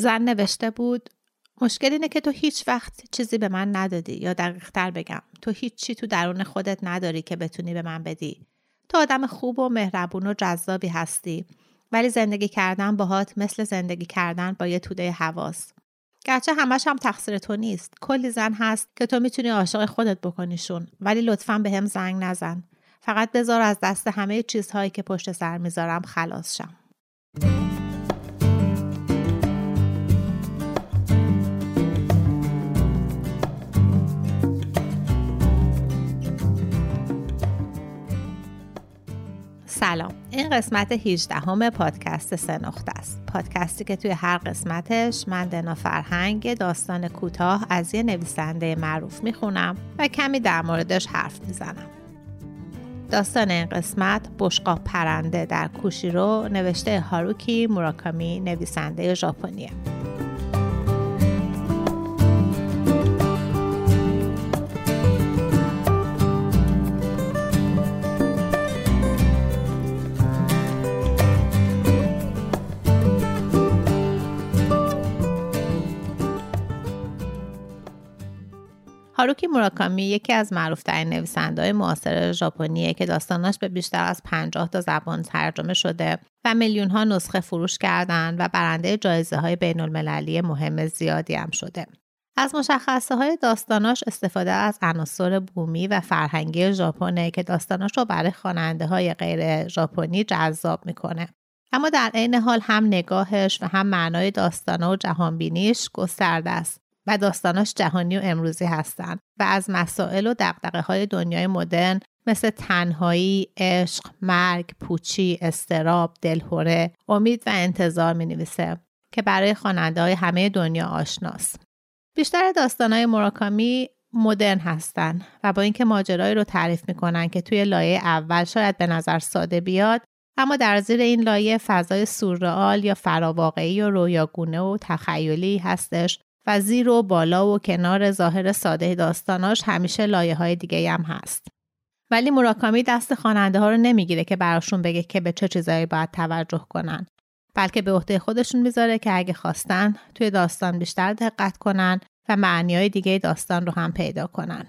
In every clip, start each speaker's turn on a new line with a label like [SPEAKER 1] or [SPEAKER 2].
[SPEAKER 1] زن نوشته بود مشکل اینه که تو هیچ وقت چیزی به من ندادی. یا دقیق تر بگم تو هیچی تو درون خودت نداری که بتونی به من بدی. تو آدم خوب و مهربون و جذابی هستی. ولی زندگی کردن باهات مثل زندگی کردن با یه توده حواس. گرچه همش هم تقصیر تو نیست. کلی زن هست که تو می‌تونی عاشق خودت بکنیشون. ولی لطفا به هم زنگ نزن. فقط بذار از دست همه چیزهایی که پشت سر می‌ذارم خلاص شم. سلام. این قسمت 18 همه پادکست سه نقطه است. پادکستی که توی هر قسمتش من دنا فرهنگ داستان کوتاه از یه نویسنده معروف می‌خونم و کمی در موردش حرف می‌زنم. داستان این قسمت بشقاب پرنده در کوشیرو نوشته هاروکی موراکامی نویسنده ژاپنیه. هاروکی موراکامی یکی از معروفترین نویسنده های معاصر ژاپنیه که داستاناش به بیشتر از 50 تا زبان ترجمه شده و میلیون ها نسخه فروش کردن و برنده جایزه های بین المللی مهم زیادی هم شده. از مشخصه های داستاناش استفاده از عناصر بومی و فرهنگی ژاپنه که داستاناش رو برای خواننده های غیر ژاپنی جذاب می‌کنه. اما در عین حال هم نگاهش و هم معنای داستانه و جهانبینیش گسترده است و داستاناش جهانی و امروزی هستند و از مسائل و دقدقه های دنیای مدرن مثل تنهایی، عشق، مرگ، پوچی، استراب، دلهوره، امید و انتظار می نویسه که برای خواننده های همه دنیا آشناست. بیشتر های مراکامی مدرن هستند و با اینکه ماجرایی رو تعریف می‌کنن که توی لایه اول شاید به نظر ساده بیاد اما در زیر این لایه فضای سورئال یا فراواقعی و رویاگونه و تخیلی هستش و زیر و بالا و کنار ظاهر ساده داستاناش همیشه لایه های دیگه هم هست. ولی مراکامی دست خواننده ها رو نمی‌گیره که براشون بگه که به چه چیزایی باید توجه کنن. بلکه به عهده خودشون می‌ذاره که اگه خواستن توی داستان بیشتر دقت کنن و معنی های دیگه داستان رو هم پیدا کنن.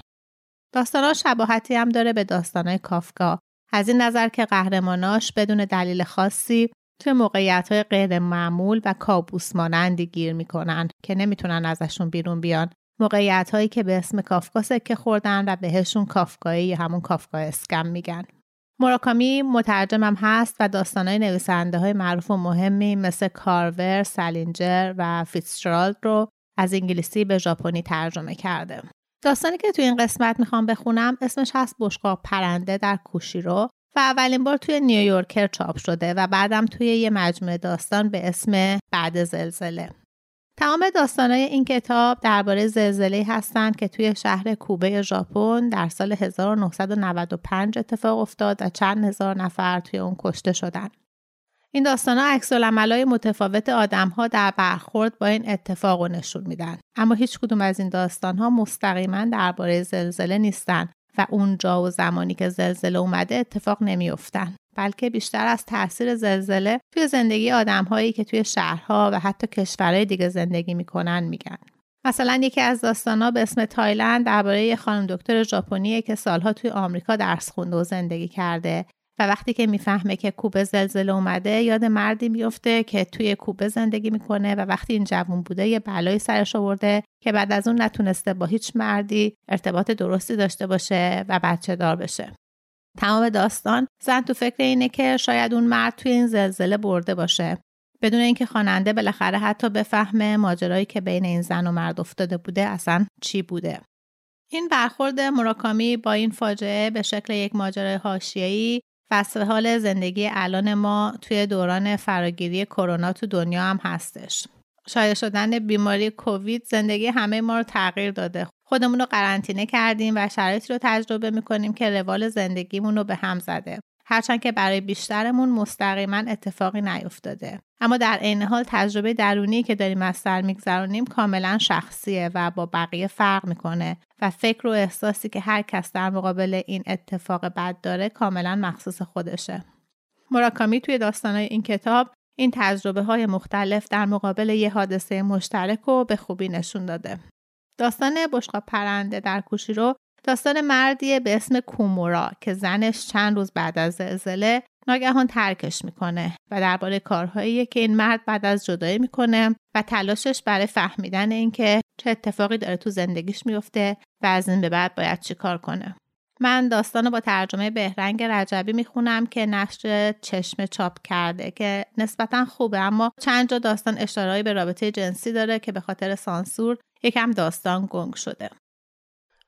[SPEAKER 1] ها شباهتی هم داره به های کافکا از این نظر که قهرماناش بدون دلیل خاصی توی موقعیت های غیر معمول و کابوس مانندی گیر می‌کنن که نمی‌تونن ازشون بیرون بیان. موقعیت هایی که به اسم کافکا سکه خوردن و بهشون کافکایی یا همون Kafkaesque هم میگن. موراکامی مترجمم هست و داستانهای نویسنده های معروف و مهمی مثل کارور، سالینجر و فیتزجرالد رو از انگلیسی به ژاپنی ترجمه کرده. داستانی که توی این قسمت می‌خوام بخونم اسمش هست بشقاب پرنده در کوشیرو. و اولین بار توی نیویورکر چاپ شده و بعدم توی یه مجموعه داستان به اسم بعد زلزله. تمام داستانهای این کتاب درباره زلزله هستند که توی شهر کوبه ژاپن در سال 1995 اتفاق افتاد و چند هزار نفر توی اون کشته شدن. این داستان ها عکس متفاوت آدم ها در برخورد با این اتفاق رو نشون میدن. اما هیچ کدوم از این داستان ها مستقیما درباره زلزله نیستن و اونجا و زمانی که زلزله اومده اتفاق نمیافتن بلکه بیشتر از تاثیر زلزله توی زندگی آدمهایی که توی شهرها و حتی کشورهای دیگه زندگی می‌کنن میگن. مثلا یکی از داستانها به اسم تایلند درباره یه خانم دکتر ژاپنیه که سالها توی آمریکا درس خونده و زندگی کرده. و وقتی که می‌فهمه که کوبه زلزله اومده یاد مردی میفته که توی کوبه زندگی می‌کنه و وقتی این جوون بوده یه بلایی سرش آورده که بعد از اون نتونسته با هیچ مردی ارتباط درستی داشته باشه و بچه دار بشه. تمام داستان زن تو فکر اینه که شاید اون مرد توی این زلزله برده باشه. بدون اینکه خواننده بالاخره حتی بفهمه ماجرایی که بین این زن و مرد افتاده بوده اصلا چی بوده. این برخورد مراکامی با این فاجعه به شکل یک ماجرای حاشیه‌ای وصف حال زندگی الان ما توی دوران فراگیری کرونا تو دنیا هم هستش. شایع شدن بیماری کووید زندگی همه ما رو تغییر داده. خودمون رو قرنطینه کردیم و شرایطی رو تجربه می‌کنیم که روال زندگیمون رو به هم زده. هرچند که برای بیشترمون مستقیما اتفاقی نیفتاده اما در عین حال تجربه درونی که داریم از سر میگذرونیم کاملا شخصیه و با بقیه فرق می‌کنه و فکر و احساسی که هر کس در مقابل این اتفاق بد داره کاملا مخصوص خودشه مراکامی توی داستانهای این کتاب این تجربه های مختلف در مقابل یه حادثه مشترک رو به خوبی نشون داده. داستان بشقاب پرنده در کوشیرو داستان مردیه به اسم کومورا که زنش چند روز بعد از زلزله ناگهان ترکش می‌کنه و درباره کارهایی که این مرد بعد از جدایی می‌کنه و تلاشش برای فهمیدن اینکه چه اتفاقی داره تو زندگیش میفته و از این به بعد باید چیکار کنه. من داستان با ترجمه بهرنگ رجبی می‌خونم که نشر چشم چاپ کرده که نسبتا خوبه اما چند جا داستان اشارهایی به رابطه جنسی داره که به خاطر سانسور یکم داستان گنگ شده.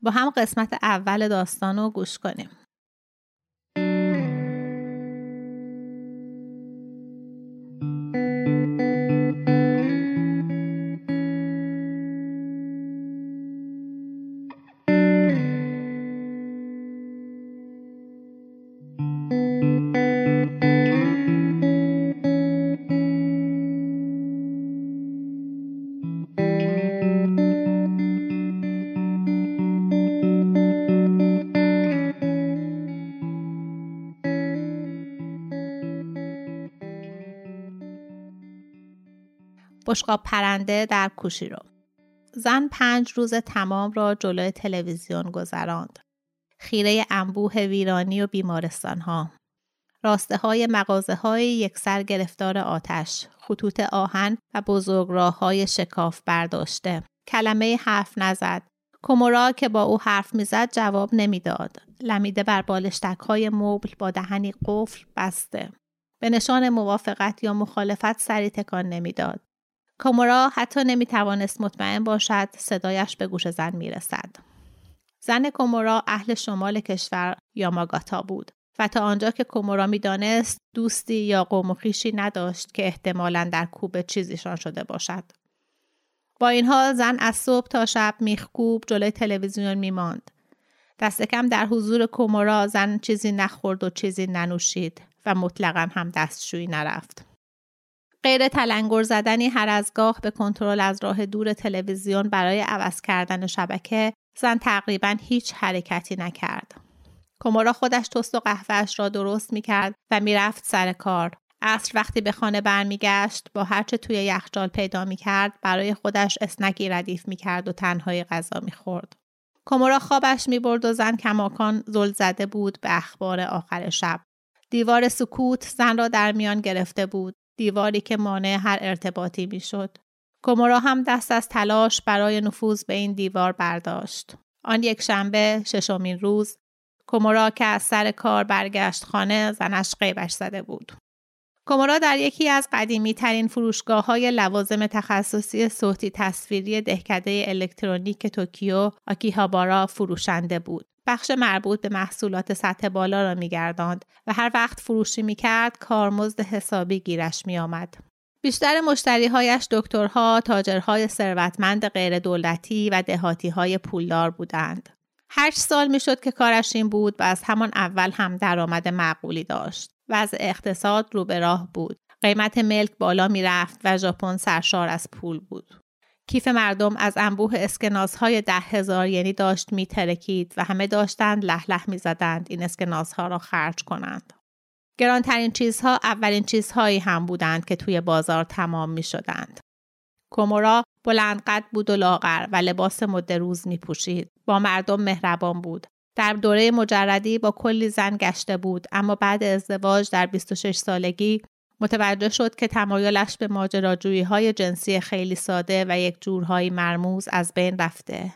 [SPEAKER 1] با هم قسمت اول داستان رو گوش کنیم. بشقاب پرنده در کوشیرو زن پنج روز تمام را جلوی تلویزیون گذراند. خیره انبوه ویرانی و بیمارستان ها. راسته های مغازه های یکسر گرفتار آتش، خطوط آهن و بزرگ راه های شکاف برداشته. کلمه حرف نزد. کومورا که با او حرف می‌زد جواب نمی‌داد. لمیده بر بالشتک های مبل با دهنی قفل بسته. به نشان موافقت یا مخالفت سری تکان نمی‌داد. کامورا حتی نمی توانست مطمئن باشد صدایش به گوش زن می رسد. زن کومورا اهل شمال کشور یاماگاتا بود و تا آنجا که کومورا می‌دانست دوستی یا قوم و خیشی نداشت که احتمالا در کوبه چیزیشان شده باشد. با این حال زن از صبح تا شب میخکوب جلوی تلویزیون میماند. دست کم در حضور کومورا زن چیزی نخورد و چیزی ننوشید و مطلقا هم دستشویی نرفت. غیر تلنگر زدنی هر از گاه به کنترل از راه دور تلویزیون برای عوض کردن شبکه زن تقریبا هیچ حرکتی نکرد. کمورا خودش تست و قهوهش را درست می کرد و می‌رفت سر کار. عصر وقتی به خانه برمیگشت با هرچه توی یخچال پیدا می کرد برای خودش اسنکی ردیف می کرد و تنهای غذا می خورد. کمورا خوابش می برد و زن کماکان زل زده بود به اخبار آخر شب. دیوار سکوت زن را در میان گرفته بود دیواری که مانع هر ارتباطی می‌شد. کومورا هم دست از تلاش برای نفوذ به این دیوار برداشت. آن یک شنبه ششمین روز کومورا که از سر کار برگشت خانه زنش قیبش زده بود. کومورا در یکی از قدیمی ترین فروشگاه های لوازم تخصصی صوتی تصویری دهکده الکترونیک توکیو آکیهابارا فروشنده بود. بخش مربوط به محصولات سطح بالا را میگرداند و هر وقت فروشی می‌کرد کارمزد حسابی گیرش میآمد بیشتر مشتریهایش دکترها، تاجرهای ثروتمند غیر دولتی و دهاتی های پولدار بودند. هشت سال می‌شد که کارش این بود و از همان اول هم درآمد معقولی داشت. از اقتصاد رو به راه بود. قیمت ملک بالا می‌رفت و ژاپن سرشار از پول بود. کیف مردم از انبوه اسکناسهای ده هزار یعنی داشت میترکید و همه داشتند لح لح می‌زدند این اسکناسها را خرج کنند. گرانترین چیزها اولین چیزهایی هم بودند که توی بازار تمام می شدند. کومورا بلند قد بود و لاغر و لباس مد روز می پوشید. با مردم مهربان بود. در دوره مجردی با کلی زن گشته بود اما بعد ازدواج در 26 سالگی متوجه شد که تمایلش به ماجراجویی های جنسی خیلی ساده و یک جورهایی مرموز از بین رفته.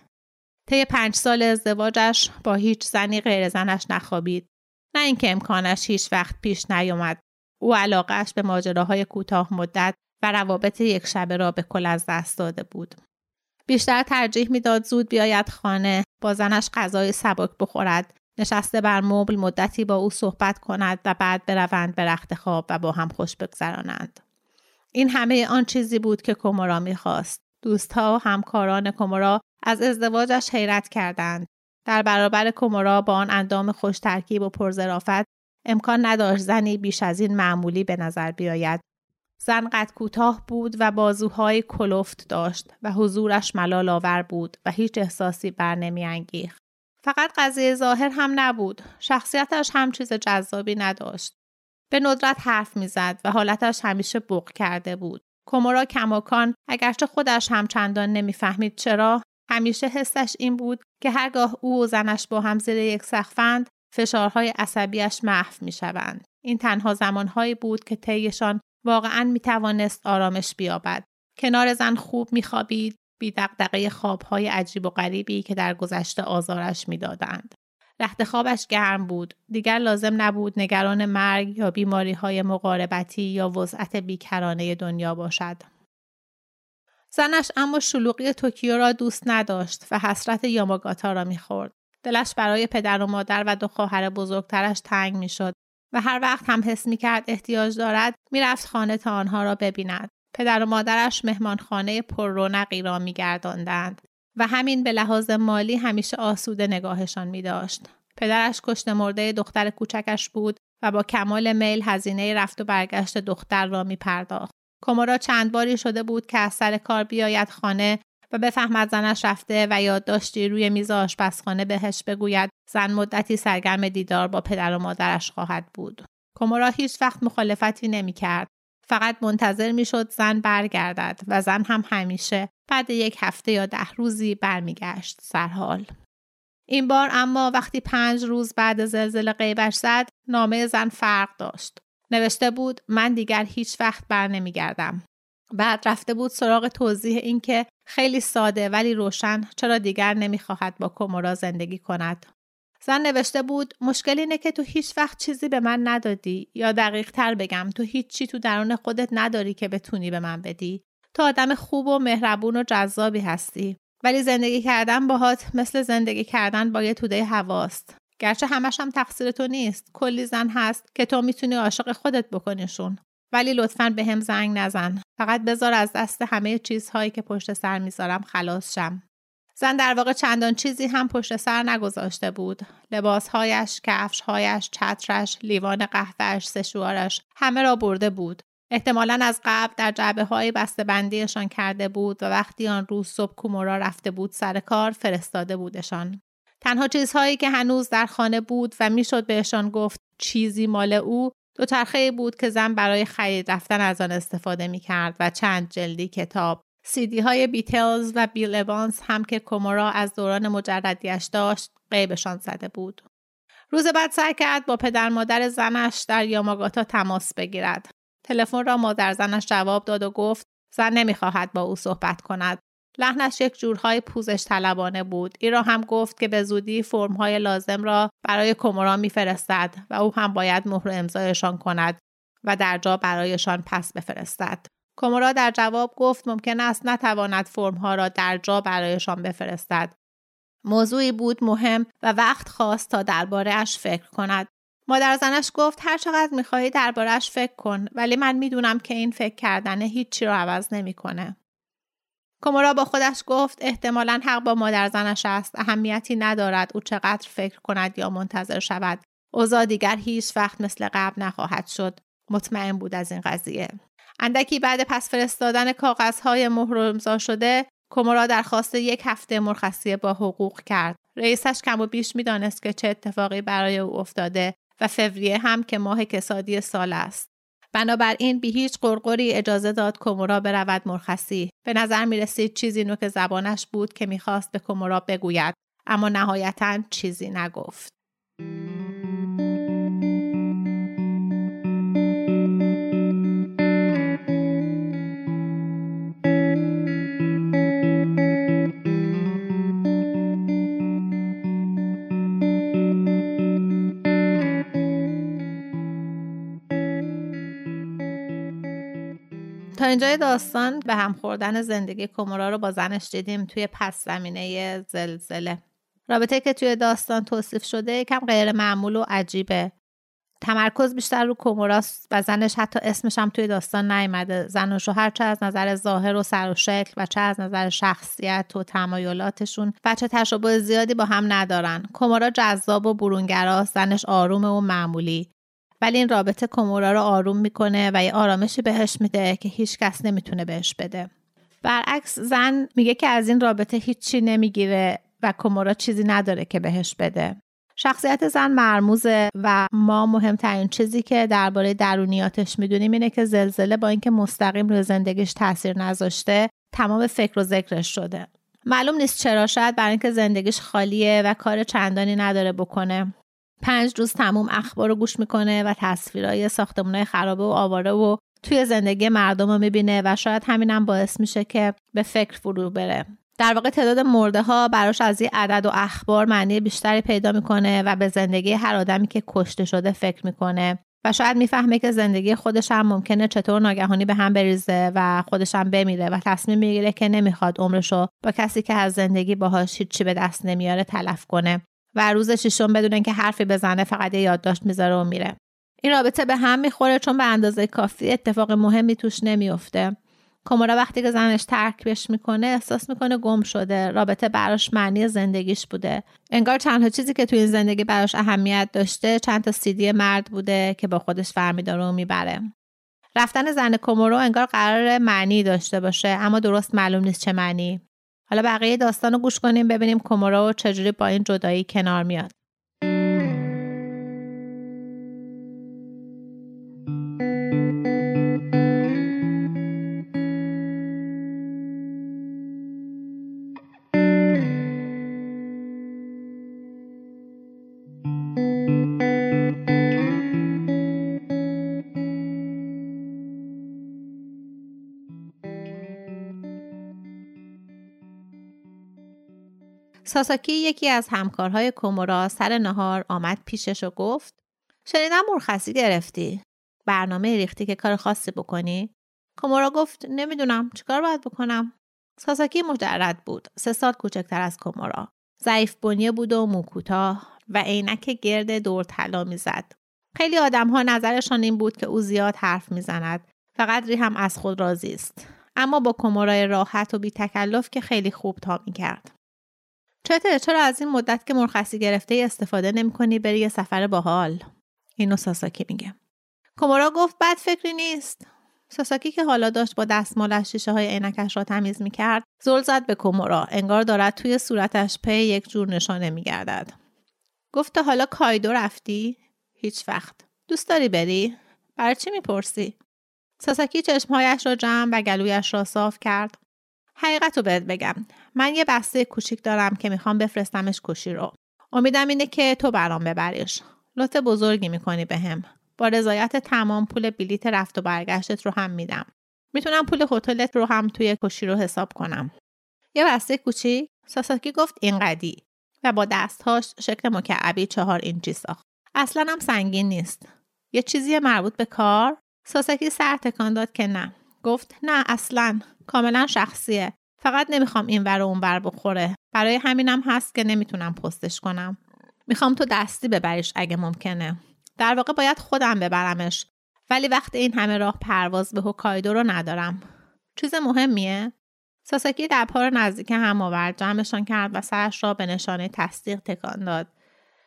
[SPEAKER 1] طی پنج سال ازدواجش با هیچ زنی غیر زنش نخوابید. نه اینکه امکانش هیچ وقت پیش نیامد. او علاقهش به ماجراهای کوتاه مدت و روابط یک شبه را به کل از دست داده بود. بیشتر ترجیح می‌داد زود بیاید خانه با زنش غذای سبک بخورد نشسته بر مبل مدتی با او صحبت کند و بعد بروند به رخت خواب و با هم خوش بگذرانند. این همه آن چیزی بود که کومورا می‌خواست. دوستها و همکاران کومورا از ازدواجش حیرت کردند. در برابر کومورا با آن اندام خوش ترکیب و پرزرافت امکان نداشت زنی بیش از این معمولی به نظر بیاید. زن قد کوتاه بود و بازوهای کلفت داشت و حضورش ملال آور بود و هیچ احساسی بر نمی فقط قضیه ظاهر هم نبود. شخصیتش هم چیز جذابی نداشت. به ندرت حرف می‌زد و حالتش همیشه بغ کرده بود کومورا کماکان اگرچه خودش هم چندان نمی‌فهمید چرا همیشه حسش این بود که هرگاه او و زنش با هم زیر یک سقفند فشارهای عصبیش محو می شوند. این تنها زمانهایی بود که طیشان واقعا می توانست آرامش بیابد. کنار زن خوب می خوابید بی دقدقه خوابهای عجیب و غریبی که در گذشته آزارش می‌دادند. رخت خوابش گرم بود. دیگر لازم نبود نگران مرگ یا بیماری های مقاربتی یا وضعت بیکرانه دنیا باشد. زنش اما شلوغی توکیو را دوست نداشت و حسرت یاماگاتا را می‌خورد. دلش برای پدر و مادر و دو خواهر بزرگترش تنگ می‌شد و هر وقت هم حس می‌کرد احتیاج دارد می‌رفت خانه تا آنها را ببیند. پدر و مادرش مهمانخانه پر رونقی را میگرداندند و همین به لحاظ مالی همیشه آسوده نگاهشان می داشت. پدرش کشته مرده دختر کوچکش بود و با کمال میل هزینه رفت و برگشت دختر را می پرداخت. کمورا چند باری شده بود که از سر کار بیاید خانه و بفهمد زنش رفته و یادداشتی روی میز آشپزخانه بهش بگوید زن مدتی سرگرم دیدار با پدر و مادرش خواهد بود. کمورا هیچ وقت مخالفتی نمی کرد. فقط منتظر می‌شد زن برگردد و زن هم همیشه بعد یک هفته یا ده روزی برمیگشت سرحال. این بار اما وقتی پنج روز بعد زلزله غیبش زد نامه زن فرق داشت. نوشته بود من دیگر هیچ وقت بر نمیگردم. بعد رفته بود سراغ توضیح اینکه خیلی ساده ولی روشن چرا دیگر نمی‌خواهد با کومورا زندگی کند. زن نوشته بود مشکل اینه که تو هیچ وقت چیزی به من ندادی یا دقیق تر بگم تو هیچ چی تو درون خودت نداری که بتونی به من بدی. تو آدم خوب و مهربون و جذابی هستی. ولی زندگی کردن باهات مثل زندگی کردن با یه توده هواست. گرچه همش هم تقصیر تو نیست. کلی زن هست که تو می‌تونی عاشق خودت بکنیشون. ولی لطفا به هم زنگ نزن. فقط بذار از دست همه چیزهایی که پشت سر می‌ذارم خلاص شم. زن در واقع چندان چیزی هم پشت سر نگذاشته بود. لباسهایش، کفشهایش، چترش، لیوان قهوهش، سشوارش همه را برده بود. احتمالا از قبل در جعبه های بندیشان کرده بود و وقتی آن روز صبح کومورا رفته بود سر کار فرستاده بودشان. تنها چیزهایی که هنوز در خانه بود و می‌شد بهشان گفت چیزی مال او دوچرخه بود که زن برای خرید رفتن از آن استفاده می کرد و چند جلدی کتاب سیدی های بیتلز و بیل اوانس هم که کومورا از دوران مجردیش داشت قیبشان زده بود. روز بعد سعی کرد با پدر مادر زنش در یاماگاتا تماس بگیرد. تلفن را مادر زنش جواب داد و گفت زن نمی‌خواهد با او صحبت کند. لحنش یک جورهای پوزش طلبانه بود. ای را هم گفت که به زودی فرمهای لازم را برای کمورا میفرستد و او هم باید مهر امضایشان کند و در جا برایشان پس بفرستد. کمورا در جواب گفت ممکن است نتواند فرمها را در جا برایشان بفرستد. موضوعی بود مهم و وقت خواست تا درباره اش فکر کند. مادر زنش گفت هر چقدر می‌خواهی دربارهش فکر کن ولی من می‌دونم که این فکر کردن هیچی رو عوض نمی‌کنه. کومورا با خودش گفت احتمالا حق با مادر زنش است اهمیتی ندارد او چقدر فکر کند یا منتظر شود اوضاع دیگر هیچ وقت مثل قبل نخواهد شد مطمئن بود از این قضیه اندکی بعد پس فرستادن کاغذهای مهر امضا شده کومورا درخواست یک هفته مرخصی با حقوق کرد. رئیسش کم و بیش می‌دانست که چه اتفاقی برای او افتاده و فوریه هم که ماه کسادی سال است. بنابراین بی هیچ قرقری اجازه داد کومورا برود مرخصی. به نظر می رسید چیزی نوک زبانش بود که می‌خواست به کومورا بگوید اما نهایتا چیزی نگفت. اینجای داستان به هم خوردن زندگی کومورا رو با زنش دیدیم توی پس زمینه زلزله. رابطه که توی داستان توصیف شده کم غیر معمول و عجیبه. تمرکز بیشتر رو کوموراست و زنش حتی اسمش هم توی داستان نیامده. زن و شوهر چه از نظر ظاهر و سر و شکل و چه از نظر شخصیت و تمایلاتشون و تشابه زیادی با هم ندارن. کومورا جذاب و برونگراست زنش آرومه و معمولی. ولی این رابطه کومورا رو آروم می‌کنه و یه آرامشی بهش میده که هیچ کس نمی‌تونه بهش بده. برعکس زن میگه که از این رابطه هیچی نمی‌گیره و کومورا چیزی نداره که بهش بده. شخصیت زن مرموزه و ما مهمترین چیزی که درباره درونیاتش می‌دونیم اینه که زلزله با اینکه مستقیم روی زندگیش تاثیر نذاشته تمام فکر و ذکرش شده. معلوم نیست چرا شاید برای اینکه زندگیش خالیه و کار چندانی نداره بکنه. پنج روز تموم اخبار رو گوش می‌کنه و تصویرهای ساختمونهای خرابه و آواره و توی زندگی مردم رو می‌بینه و شاید همینم باعث میشه که به فکر فرو بره. در واقع تعداد مرده ها براش از این عدد و اخبار معنی بیشتری پیدا می‌کنه و به زندگی هر آدمی که کشته شده فکر می‌کنه. و شاید می‌فهمه که زندگی خودش هم ممکنه چطور ناگهانی به هم بریزه و خودش هم بمیره و تصمیم می‌گیره که نمی‌خواد عمرشو با کسی که از زندگی باهاش هیچی به دست نمیاره تلف کنه. و روز ششم بدون که حرفی بزنه فقط یه یادداشت می‌ذاره و میره. این رابطه به هم می‌خوره چون به اندازه کافی اتفاق مهمی توش نمیافته کومورا وقتی که زنش ترکش می‌کنه احساس می‌کنه گم شده. رابطه براش معنی زندگیش بوده. انگار چندها چیزی که توی این زندگی براش اهمیت داشته چند تا سیدی مرد بوده که با خودش فرمیداره و می‌بره. رفتن زن کومورو انگار قرار معنی داشته باشه اما درست معلوم نیست چه معنی. حالا بقیه داستان رو گوش کنیم ببینیم کومورو چجوری با این جدایی کنار میاد. ساساکی یکی از همکارهای کومورا سر نهار آمد پیشش و گفت شنیدم مرخصی گرفتی. برنامه ریختی که کار خاصی بکنی. کومورا گفت نمی‌دونم. چیکار باید بکنم؟ ساساکی مجرد بود. سه سال کوچکتر از کومورا. ضعیف بنیه بود و موکوتاه و عینک گرد دور طلا می‌زد. خیلی آدم ها نظرشان این بود که او زیاد حرف می‌زند. و قدری هم از خود راضی است. اما با کومورای راحت و بی تکلف که خیلی خوب تا کرد. چته چرا از این مدت که مرخصی گرفته استفاده نمی کنی بری یه سفر باحال؟ اینو ساساکی میگه. کومورا گفت بد فکری نیست. ساساکی که حالا داشت با دستمالش شیشه های عینکش را تمیز می‌کرد زل زد به کومورا. انگار دارد توی صورتش پی یک جور نشانه میگردد. گفت حالا کایدو رفتی؟ هیچ وقت. دوست داری بری؟ برای چی می‌پرسی؟ ساساکی چشمهایش را جمع و گلویش را صاف کرد. حقیقت رو بهت بگم. من یه بسته کوچیک دارم که می‌خوام بفرستمش کشی رو. امیدم اینه که تو برام ببریش. لطف بزرگی می‌کنی به هم. با رضایت تمام پول بلیت رفت و برگشتت رو هم میدم. می‌تونم پول هتلت رو هم توی کشی رو حساب کنم. یه بسته کوچیک؟ ساساکی گفت اینقدی. و با دستهاش شکل مکعبی چهار اینچی ساخت. اصلا هم سنگین نیست. یه چیزی مربوط به کار؟ ساساکی سر تکان داد که نه. گفت نه اصلا. کاملا شخصیه. فقط نمی‌خوام این ور اون ور بخوره. برای همینم هست که نمی‌تونم پستش کنم. می‌خوام تو دستی ببریش اگه ممکنه. در واقع باید خودم ببرمش. ولی وقت این همه راه پرواز به هوکایدو رو ندارم. چیز مهمیه؟ ساساکی دبها رو نزدیک هم آورد جمعشان کرد و سرش را به نشانه تصدیق تکان داد.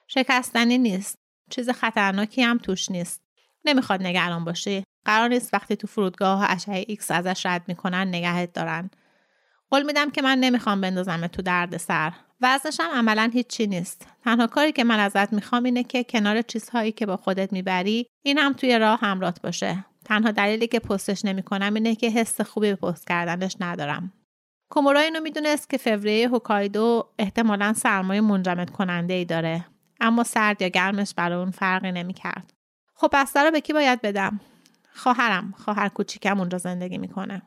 [SPEAKER 1] شکستنی نیست. چیز خطرناکی هم توش نیست. نمی‌خواد نگران باشی. قرار نیست وقتی تو فرودگاه اشعه ایکس ازش رد می‌کنن نگهت دارن. قول میدم که من نمی‌خوام بندازمت تو درد سر. هم عملا هیچی نیست. تنها کاری که من ازت می‌خوام اینه که کنار چیزهایی که با خودت می‌بری این هم توی راه همرات باشه. تنها دلیلی که پستش نمی‌کنم اینه که حس خوبی به پست کردنش ندارم. کومورا اینو می‌دونست که فوریه هوکایدو احتمالا سرمای منجمد کننده ای داره اما سرد یا گرمش برای اون فرقی نمی‌کرد. خب بسته رو به کی باید بدم؟ خواهرم. خواهر کوچیکم اونجا زندگی می‌کنه.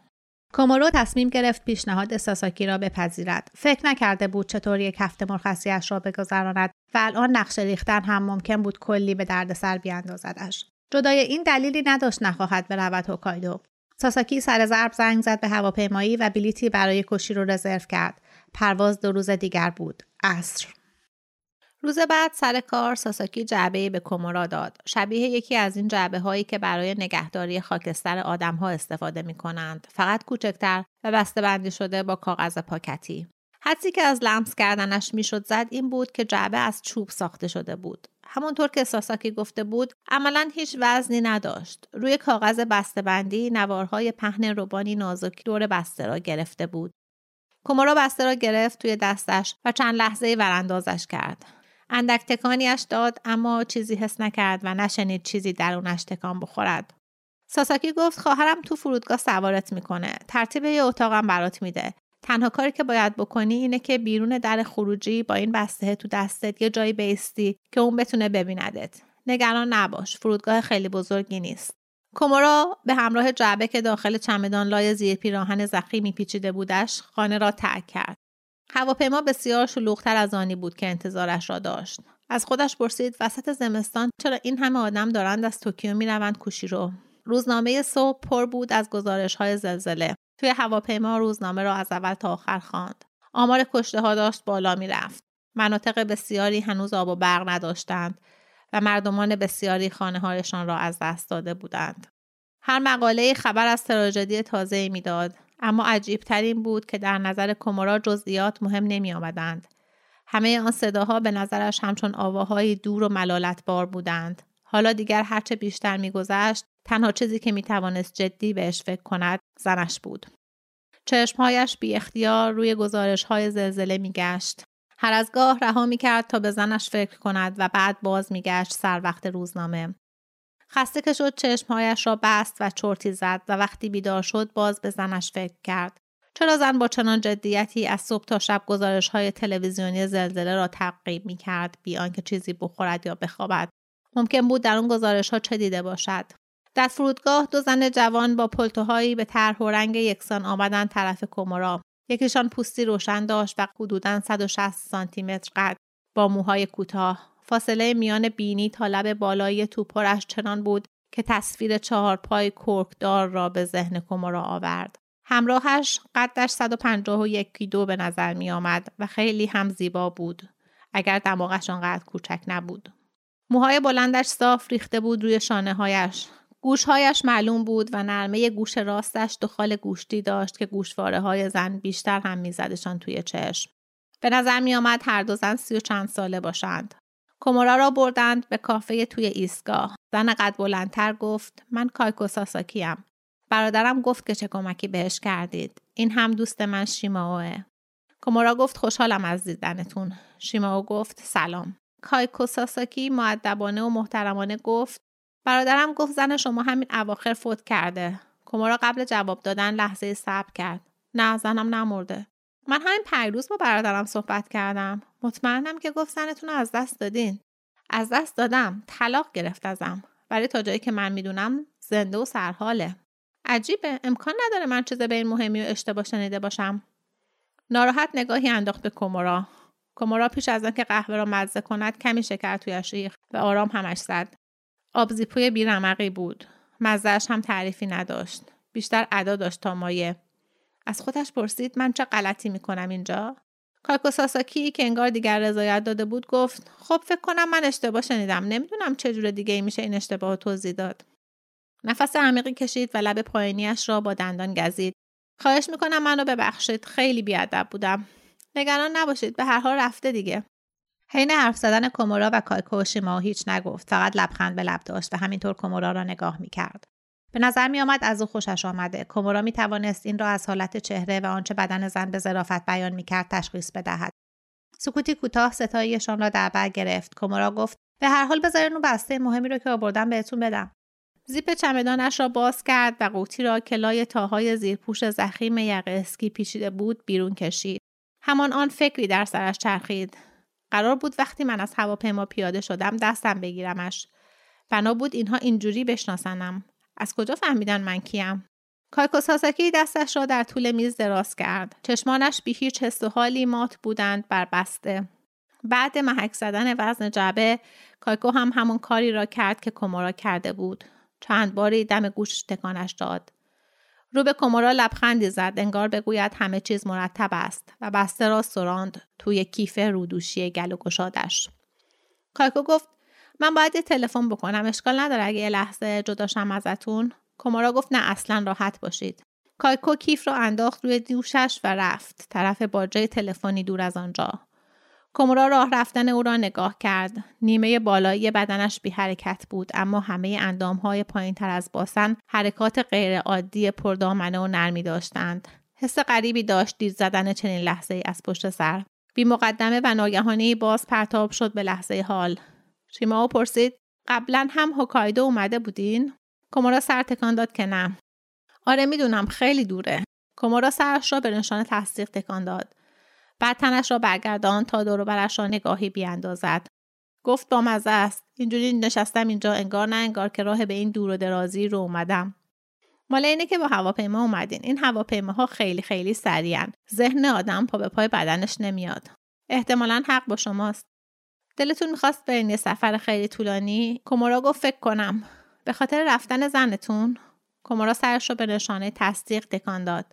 [SPEAKER 1] کومورو تصمیم گرفت پیشنهاد ساساکی را بپذیرد. فکر نکرده بود چطور یک هفته مرخصیاش را بگذراند و الان نقش ریختن هم ممکن بود کلی به دردسر بیاندازدش. جدای این دلیلی نداشت نخواهد برود هوکایدو. ساساکی سر ضرب زنگ زد به هواپیمایی و بلیتی برای کشی رو رزرو کرد. پرواز دو روز دیگر بود. عصر. روز بعد سر کار ساساکی جعبه به کومورا داد. شبیه یکی از این جعبه هایی که برای نگهداری خاکستر آدم ها استفاده می کنند. فقط کوچکتر و بسته بندی شده با کاغذ پاکتی. حدسی که از لمس کردنش می‌شد زد این بود که جعبه از چوب ساخته شده بود. همونطور که ساساکی گفته بود عملا هیچ وزنی نداشت. روی کاغذ بسته بندی نوارهای پهن روبانی نازکی دور بسته را گرفته بود. کومورا بسته را گرفت توی دستش و چند لحظه وراندازش کرد. اندک تکانیش داد اما چیزی حس نکرد و نشنید چیزی درونش تکان بخورد. ساساکی گفت خواهرم تو فرودگاه سوارت می‌کنه. ترتیب یه اتاقم برات میده. تنها کاری که باید بکنی اینه که بیرون در خروجی با این بسته تو دستت یه جایی بیستی که اون بتونه ببیندت. نگران نباش. فرودگاه خیلی بزرگی نیست. کومورا به همراه جعبه که داخل چمدان لای زیر پیراهن زخی میپیچیده بودش خانه را ترک کرد. هواپیما بسیار شلوغتر از آنی بود که انتظارش را داشت. از خودش پرسید وسط زمستان چرا این همه آدم دارند از توکیو می‌روند کوشیرو روزنامه صبح پر بود از گزارش های زلزله. توی هواپیما روزنامه را از اول تا آخر خواند. آمار کشته ها داشت بالا می‌رفت. مناطق بسیاری هنوز آب و برق نداشتند و مردمان بسیاری خانه هایشان را از دست داده بودند. هر مقاله خبر از تراژدی تازه می‌داد. اما عجیب ترین بود که در نظر کمورا جزئیات مهم نمی آمدند. همه آن صداها به نظرش همچون آواهای دور و ملالت بار بودند. حالا دیگر هرچه بیشتر میگذشت تنها چیزی که می توانست جدی بهش فکر کند زنش بود. چشمهایش بی اختیار روی گزارش های زلزله می گشت. هر از گاه رها می کرد تا به زنش فکر کند و بعد باز می گشت سر وقت روزنامه. خسته که شد چشمهایش را بست و چرتی زد و وقتی بیدار شد باز به زنش فکر کرد. چرا زن با چنان جدیتی از صبح تا شب گزارش های تلویزیونی زلزله را تعقیب می کرد بی آنکه چیزی بخورد یا بخوابد؟ ممکن بود در اون گزارش ها چه دیده باشد؟ در فرودگاه دو زن جوان با پلتوهایی به طرح و رنگ یکسان آمدند طرف کمورا یکیشان پوستی روشن داشت و حدودا 160 سانتی متر قد با موهای کوتاه. فاصله میان بینی تا لب بالایی توپرش چنان بود که تصویر چهار پای کرکدار را به ذهن کمورا آورد. همراهش قدش 151 دو به نظر می آمد و خیلی هم زیبا بود. اگر دماغش آنقدر کوچک نبود. موهای بلندش صاف ریخته بود روی شانه هایش. گوشهایش معلوم بود و نرمه گوش راستش دخال گوشتی داشت که گوشواره های زن بیشتر هم میزدشان توی چشم. به نظر می آمد هر دو زن سی و چند ساله باشند. کومورا را بردند به کافه توی ایستگاه. زن قد بلندتر گفت من کایکو ساساکیم. برادرم گفت که چه کمکی بهش کردید. این هم دوست من شیماوه. کومورا گفت خوشحالم از دیدنتون. شیماو گفت سلام. کایکو ساساکی معدبانه و محترمانه گفت برادرم گفت زن شما همین اواخر فوت کرده. کومورا قبل جواب دادن لحظه صبر کرد. نه زنم نمرده. من همین پیروز با برادرم صحبت کردم. مطمئنم که گفت زنتون رو از دست دادین. از دست دادم. طلاق گرفت ازم ولی تا جایی که من می‌دونم زنده و سرحاله. عجیبه. امکان نداره من چیز به این مهمی و اشتباه شنیده باشم. ناراحت نگاهی انداخت به کمورا کمورا پیش از آنکه قهوه را مزه کند کمی شکر تویش ریخت و آرام همش زد. آبزیپوی بیرمقی بود. مزهش هم تعریفی نداشت. بیشتر ادا داشت تا مایه. از خودش پرسید من چه غلطی می‌کنم اینجا؟ کاکو ساساکی که انگار دیگر رضایت داده بود گفت خب فکر کنم من اشتباه شنیدم. نمی‌دونم چه جور دیگه ای میشه این اشتباه توضیح داد. نفس عمیقی کشید و لب پایینیش را با دندان گزید. خواهش می‌کنم منو ببخشید خیلی بیادب بودم. نگران نباشید به هر حال رفته دیگه. حین حرف زدن کمورا و کایکو شیما هیچ نگفت فقط لبخند به لب داشت و همینطور کمورا را نگاه می‌کرد. به نظر می آمد از او خوشش آمده. کمورا می توانست این را از حالت چهره و آنچه بدن زن به ظرافت بیان می کرد تشخیص بدهد. سکوتی کوتاه ستایشان را در بر گرفت. کمورا گفت به هر حال بذارین اون بسته مهمی رو که آوردم بهتون بدم. زیپ چمدانش را باز کرد و قوطی را که لای تاهای زیرپوش زخیم یقه اسکی پیچیده بود بیرون کشید. همان آن فکری در سرش چرخید. قرار بود وقتی من از هواپیما پیاده شدم دستم بگیرمش. بنا بود اینها اینجوری بشناسنم. از کجا فهمیدن من کیم؟ کایکو ساساکی دستش را در طول میز دراز کرد. چشمانش بی هیچ حس و حالی مات بودند بر بسته. بعد محک زدن وزن جعبه کایکو هم همون کاری را کرد که کمورا کرده بود. چند باری دم گوش تکانش داد. رو به کمورا لبخندی زد انگار بگوید همه چیز مرتب است و بسته را سراند توی کیف رودوشی گل و گشادش. کایکو گفت من باید یه تلفن بکنم. اشکال نداره اگه یه لحظه جداشم ازتون. کمارا گفت نه اصلا راحت باشید. کایکو کیف رو انداخت روی دوشش و رفت. طرف باجه تلفنی دور از آنجا. کمورا راه رفتن او را نگاه کرد. نیمه بالایی بدنش بی حرکت بود اما همه اندام های پایین تر از باسن حرکات غیر عادی پردامنه و نرمی داشتند. حس غریبی داشت دید زدن چنین لحظه ای از پشت سر. بی مقدمه و ناگهانی باز پرتاب شد به لحظه حال. شیماو پرسید قبلا هم هوکایدو اومده بودین؟ کومورا سر تکان داد که نه. آره می‌دونم خیلی دوره. کومورا سرش را به نشان تصدیق تکان داد. بعد تنش را برگردان تا دور برش را نگاهی بیاندازد. گفت با مزه است. اینجوری نشستم اینجا انگار نه انگار که راه به این دور و درازی رو اومدم. مال اینه که با هواپیما اومدین. این هواپیماها خیلی خیلی سریعن ذهن آدم پا به پای بدنش نمیاد. احتمالا حق با شماست. دلتون می‌خواست برین یه سفر خیلی طولانی؟ کومورا گفت فکر کنم. به خاطر رفتن زنتون کومورا سرش رو به نشانه تصدیق تکان داد.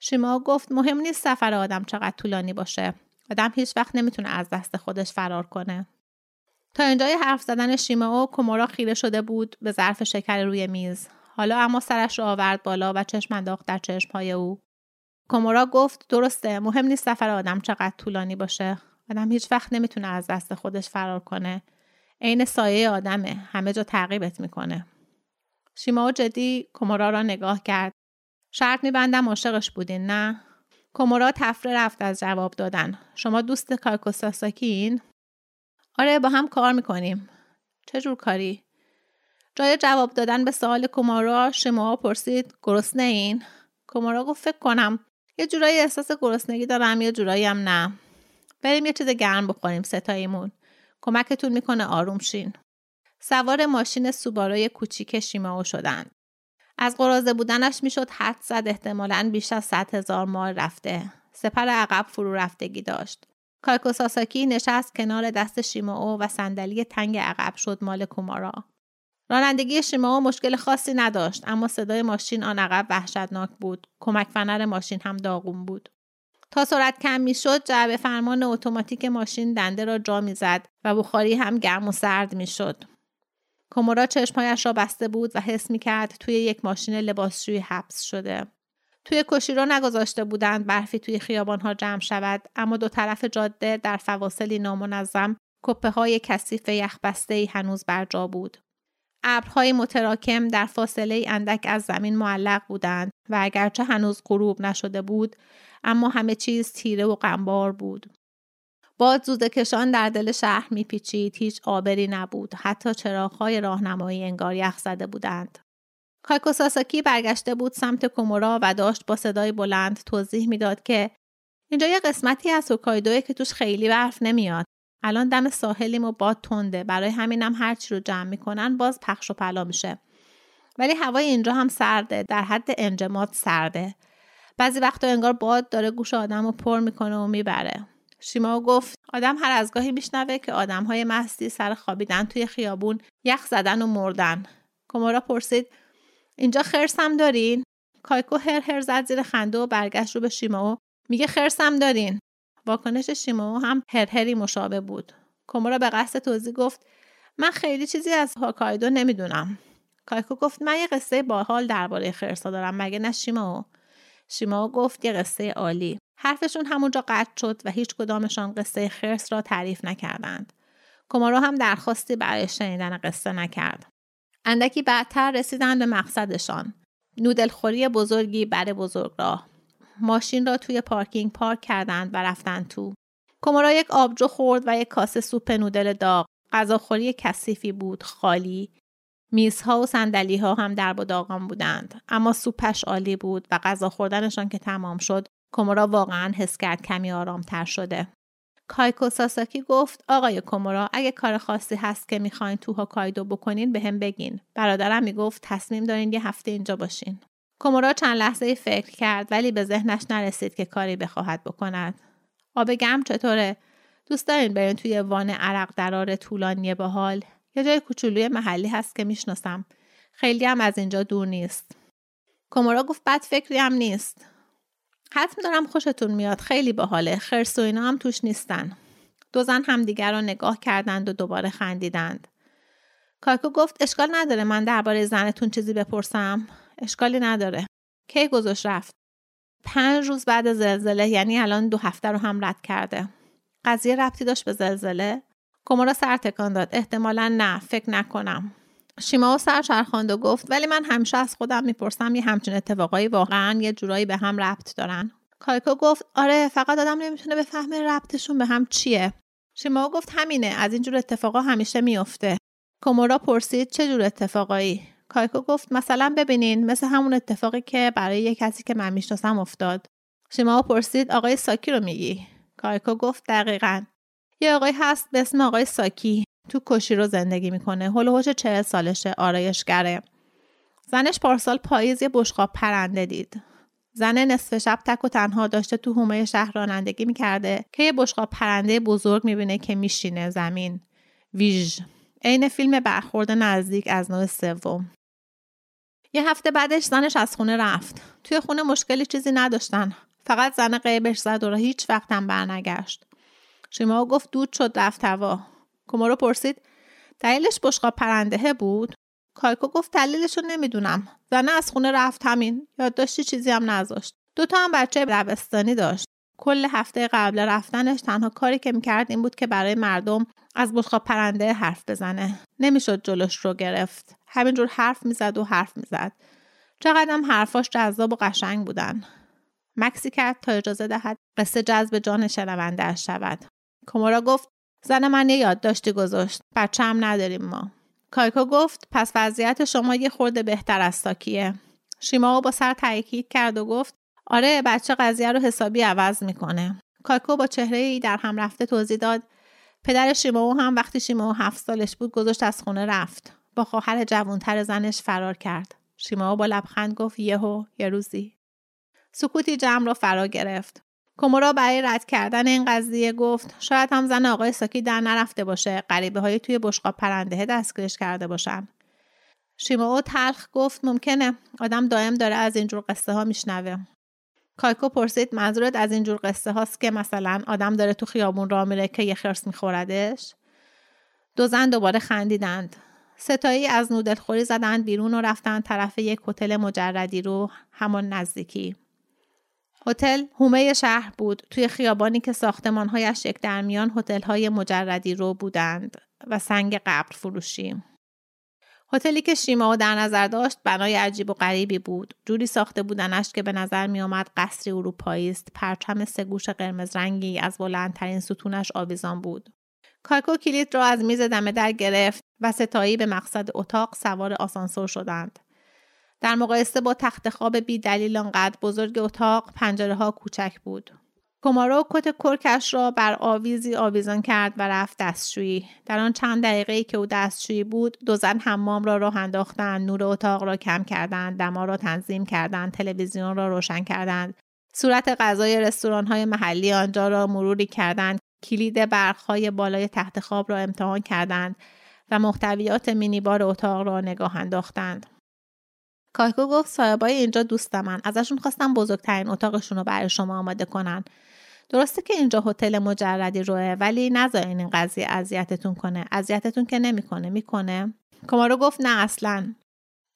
[SPEAKER 1] شیما گفت مهم نیست سفر آدم چقدر طولانی باشه. آدم هیچ وقت نمی‌تونه از دست خودش فرار کنه. تا اینجای حرف زدن شیما و کومورا خیره شده بود به ظرف شکر روی میز. حالا اما سرش رو آورد بالا و چشم انداخت در چشمهای او. کومورا گفت درسته مهم نیست سفر آدم چقدر طولانی باشه. آدم هیچ وقت نمی‌تونه از دست خودش فرار کنه. عین سایه آدمه. همه جا تعقیبت می‌کنه. شیماو جدی کومورا را نگاه کرد. شرط میبندم عاشقش بودین نه؟ کومورا تفره رفت از جواب دادن. شما دوست کارکوساساکین آره با هم کار می‌کنیم. چه جور کاری؟ جای جواب دادن به سوال کومارا شما پرسید گرسنه این کومارا گفت فکر کنم. یه جورایی احساس گرسنگی دارم یه جورایی هم نه. بریم یه چیز گرم بخوریم ستاییمون. کمکتون می‌کنه آروم شین. سوار ماشین سوبارای کوچیک شیماو شدن. از قرازه بودنش می‌شد حد زد احتمالا بیش از صد هزار مال رفته. سپر عقب فرو رفتگی داشت. کایکو ساساکی نشست کنار دست شیماو و صندلی تنگ عقب شد مال کومارا. رانندگی شیماو مشکل خاصی نداشت اما صدای ماشین آن عقب وحشتناک بود. کمک فنر ماشین هم داغون بود. تا سرعت کم می‌شد جعبه فرمان اتوماتیک ماشین دنده را جا می‌زد و بخاری هم گرم و سرد می‌شد. کومورا چشمهایش را بسته بود و حس می‌کرد توی یک ماشین لباسشویی حبس شده. توی کشی را نگذاشته بودند برفی توی خیابانها جمع شود اما دو طرف جاده در فواصلی نامنظم کپه های کثیف یخبسته ای هنوز بر جا بود. ابرهای متراکم در فاصله اندک از زمین معلق بودند و اگرچه هنوز غروب نشده بود اما همه چیز تیره و غمبار بود. باد زوزه کشان در دل شهر میپیچید هیچ آبری نبود حتی چراغهای راهنمایی انگار یخ زده بودند. کایکو ساساکی برگشته بود سمت کومورا و داشت با صدای بلند توضیح می‌داد که اینجا یه قسمتی از هوکایدوه که توش خیلی برف نمیاد. الان دم ساحلیم و باد تنده. برای همینم هر چی رو جمع می‌کنن باز پخش و پلا میشه. ولی هوای اینجا هم سرده در حد انجماد سرده. بعضی وقتا انگار باد داره گوش آدم رو پر می‌کنه و می‌بره. شیما گفت آدم هر از گاهی میشنوه که آدم های مستی سر خوابیدن توی خیابون یخ زدن و مردن. کمارا پرسید اینجا خرسم دارین؟ کایکو هر هر زد زیر خنده و برگشت رو به شیماو میگه خرسم دارین. واکنش شیماو هم هرهری مشابه بود. کومورا به قصد توضیح گفت من خیلی چیزی از هاکایدو نمی‌دونم. کایکو گفت من یه قصه باحال درباره خرسا دارم مگه نه شیماو شیماو گفت یه قصه عالی حرفشون همونجا قطع شد و هیچ کدامشان قصه خرس را تعریف نکردند کومورا هم درخواستی برای شنیدن قصه نکرد اندکی بعدتر رسیدند به مقصدشان نودلخوری بزرگی بر بزرگ راه ماشین را توی پارکینگ پارک کردند و رفتن تو. کمورا یک آبجو خورد و یک کاسه سوپ نودل داغ. غذاخوری کثیفی بود، خالی. میزها و سندلی ها هم در داغان بودند. اما سوپش عالی بود و غذا خوردنشان که تمام شد، کومورا واقعا حس کرد کمی آرامتر شده. کایکو ساساکی گفت آقای کومورا اگه کار خاصی هست که می‌خواین تو هوکایدو بکنین به هم بگین. برادرم می‌گفت تصمیم دارین یه هفته اینجا باشین. کومورا چند لحظه فکر کرد ولی به ذهنش نرسید که کاری بخواهد بکند. آب گرم چطوره؟ دوست دارین برین توی وان عرق درار طولانی حال؟ یه جای کوچولوی محلی هست که می‌شناسم. خیلی هم از اینجا دور نیست. کومورا گفت بد فکری هم نیست. حتم دارم خوشتون میاد خیلی باحاله خرس و اینا هم توش نیستن. دو زن همدیگر را نگاه کردند و دوباره خندیدند. کاکو گفت اشکال نداره من درباره زنتون چیزی بپرسم اشکالی نداره کی گذاشت رفت پنج روز بعد زلزله یعنی الان دو هفته رو هم رد کرده قضیه ربطی داشت به زلزله کمورا سر تکان داد. احتمالا نه فکر نکنم. شیما و سر چرخاند و گفت ولی من همیشه از خودم می‌پرسم یه همچین اتفاقایی واقعا یه جورایی به هم ربط دارن. کایکو گفت آره فقط آدم نمی‌تونه بفهمه ربطشون به هم چیه. شیماو گفت همینه از اینجور اتفاقا همیشه میفته کومورا پرسید چه جور اتفاقایی؟ کایکو گفت مثلا ببینین مثل همون اتفاقی که برای یه کسی که من می‌شناسم افتاد. شیماو پرسید آقای ساکی رو میگی؟ کایکو گفت دقیقا. یه آقای هست به اسم آقای ساکی. تو کشی رو زندگی می‌کنه. هلوهوش چهل سالشه آرایشگره. زنش پارسال پاییز یه بشقاب پرنده دید. زن نصف شب تک و تنها داشته تو حومه شهر رانندگی می‌کرده که یه بشقاب پرنده بزرگ می‌بینه که میشینه زمین. ویژ. عین فیلم برخورد نزدیک از نوع سوم. یه هفته بعدش زنش از خونه رفت. توی خونه مشکلی چیزی نداشتن. فقط زن قیبش زد و را هیچ وقتم برنگشت. شیما گفت دود شد رفت هوا کومارو پرسید دلیلش بشقاب پرنده بود؟ کایکو گفت دلیلش رو نمی‌دونم زنه از خونه رفت همین. یادداشتی چیزی هم نذاشت. دوتا هم بچه دبستانی داشت. کل هفته قبل رفتنش تنها کاری که می‌کرد این بود که برای مردم از بشقاب پرنده حرف بزنه. نمی‌شد جلوش رو گرفت. همینجور حرف می‌زد و حرف می‌زد. چقدرم حرفاش جذاب و قشنگ بودن. مکسی کرد تا اجازه دهد قصه جذب جان شنوندهاش شود. کومورا گفت زن من یه یادداشتی گذاشت. بچه هم نداریم ما. کایکو گفت پس وضعیت شما یه خورده بهتر از ساکیه. شیماو با سر تاکید کرد و گفت آره بچه قضیه رو حسابی عوض می‌کنه. کایکو با چهره ای در هم رفته توضیح داد پدر شیماو هم وقتی شیماو هفت سالش بود گذاشت از خونه رفت. با خواهر جوانتر زنش فرار کرد. شیماو با لبخند گفت یهو یه روزی. سکوتی جمع را فرا گرفت. کومورا برای رد کردن این قضیه گفت شاید هم زن آقای ساکی در نرفته باشه غریبه های توی بشقاب پرنده دستگیرش کرده باشن. شیماو تلخ گفت ممکنه آدم دائم داره از اینجور قصه ها میشنوه. کایکو پرسید منظورت از اینجور قصه هاست که مثلا آدم داره تو خیابون راه میره که یه خرس میخوردش؟ دو زن دوباره خندیدند. ستایی از نودل خوری زدند بیرون و رفتن طرف یک هتل مجردی رو همون نزدیکی. هتل هومه شهر بود. توی خیابانی که ساختمانهایش یک درمیان هتل‌های مجردی رو بودند و سنگ قبر فروشی. هتلی که شیما در نظر داشت بنای عجیب و غریبی بود. جوری ساخته بودنش که به نظر می آمد قصری اروپایی است. پرچم سگوش قرمز رنگی از بلندترین ستونش آویزان بود. کایکو کلید را از میز دمه در گرفت و ستایی به مقصد اتاق سوار آسانسور شدند. در مقایسه با تخت خواب بی دلیل آنقدر بزرگ اتاق پنجره ها کوچک بود. کومارو کت کرکش را بر آویزی آویزان کرد و رفت دستشویی. در آن چند دقیقه ای که او دستشویی بود، دو زن حمام را راه انداختند، نور اتاق را کم کردند، دما را تنظیم کردند، تلویزیون را روشن کردند. صورت غذای رستوران های محلی آنجا را مروری کردند، کلید برخهای بالای تخت خواب را امتحان کردند و محتویات مینیبار اتاق را نگاه انداختند. کایکو گفت صاحبای اینجا دوستمن. ازشون خواستم بزرگترین اتاقشون رو برای شما آماده کنن. درسته که اینجا هتل مجردی روه ولی نذارین این قضیه اذیتتون کنه. اذیتتون که نمی‌کنه. می‌کنه؟ کمارو گفت نه اصلا.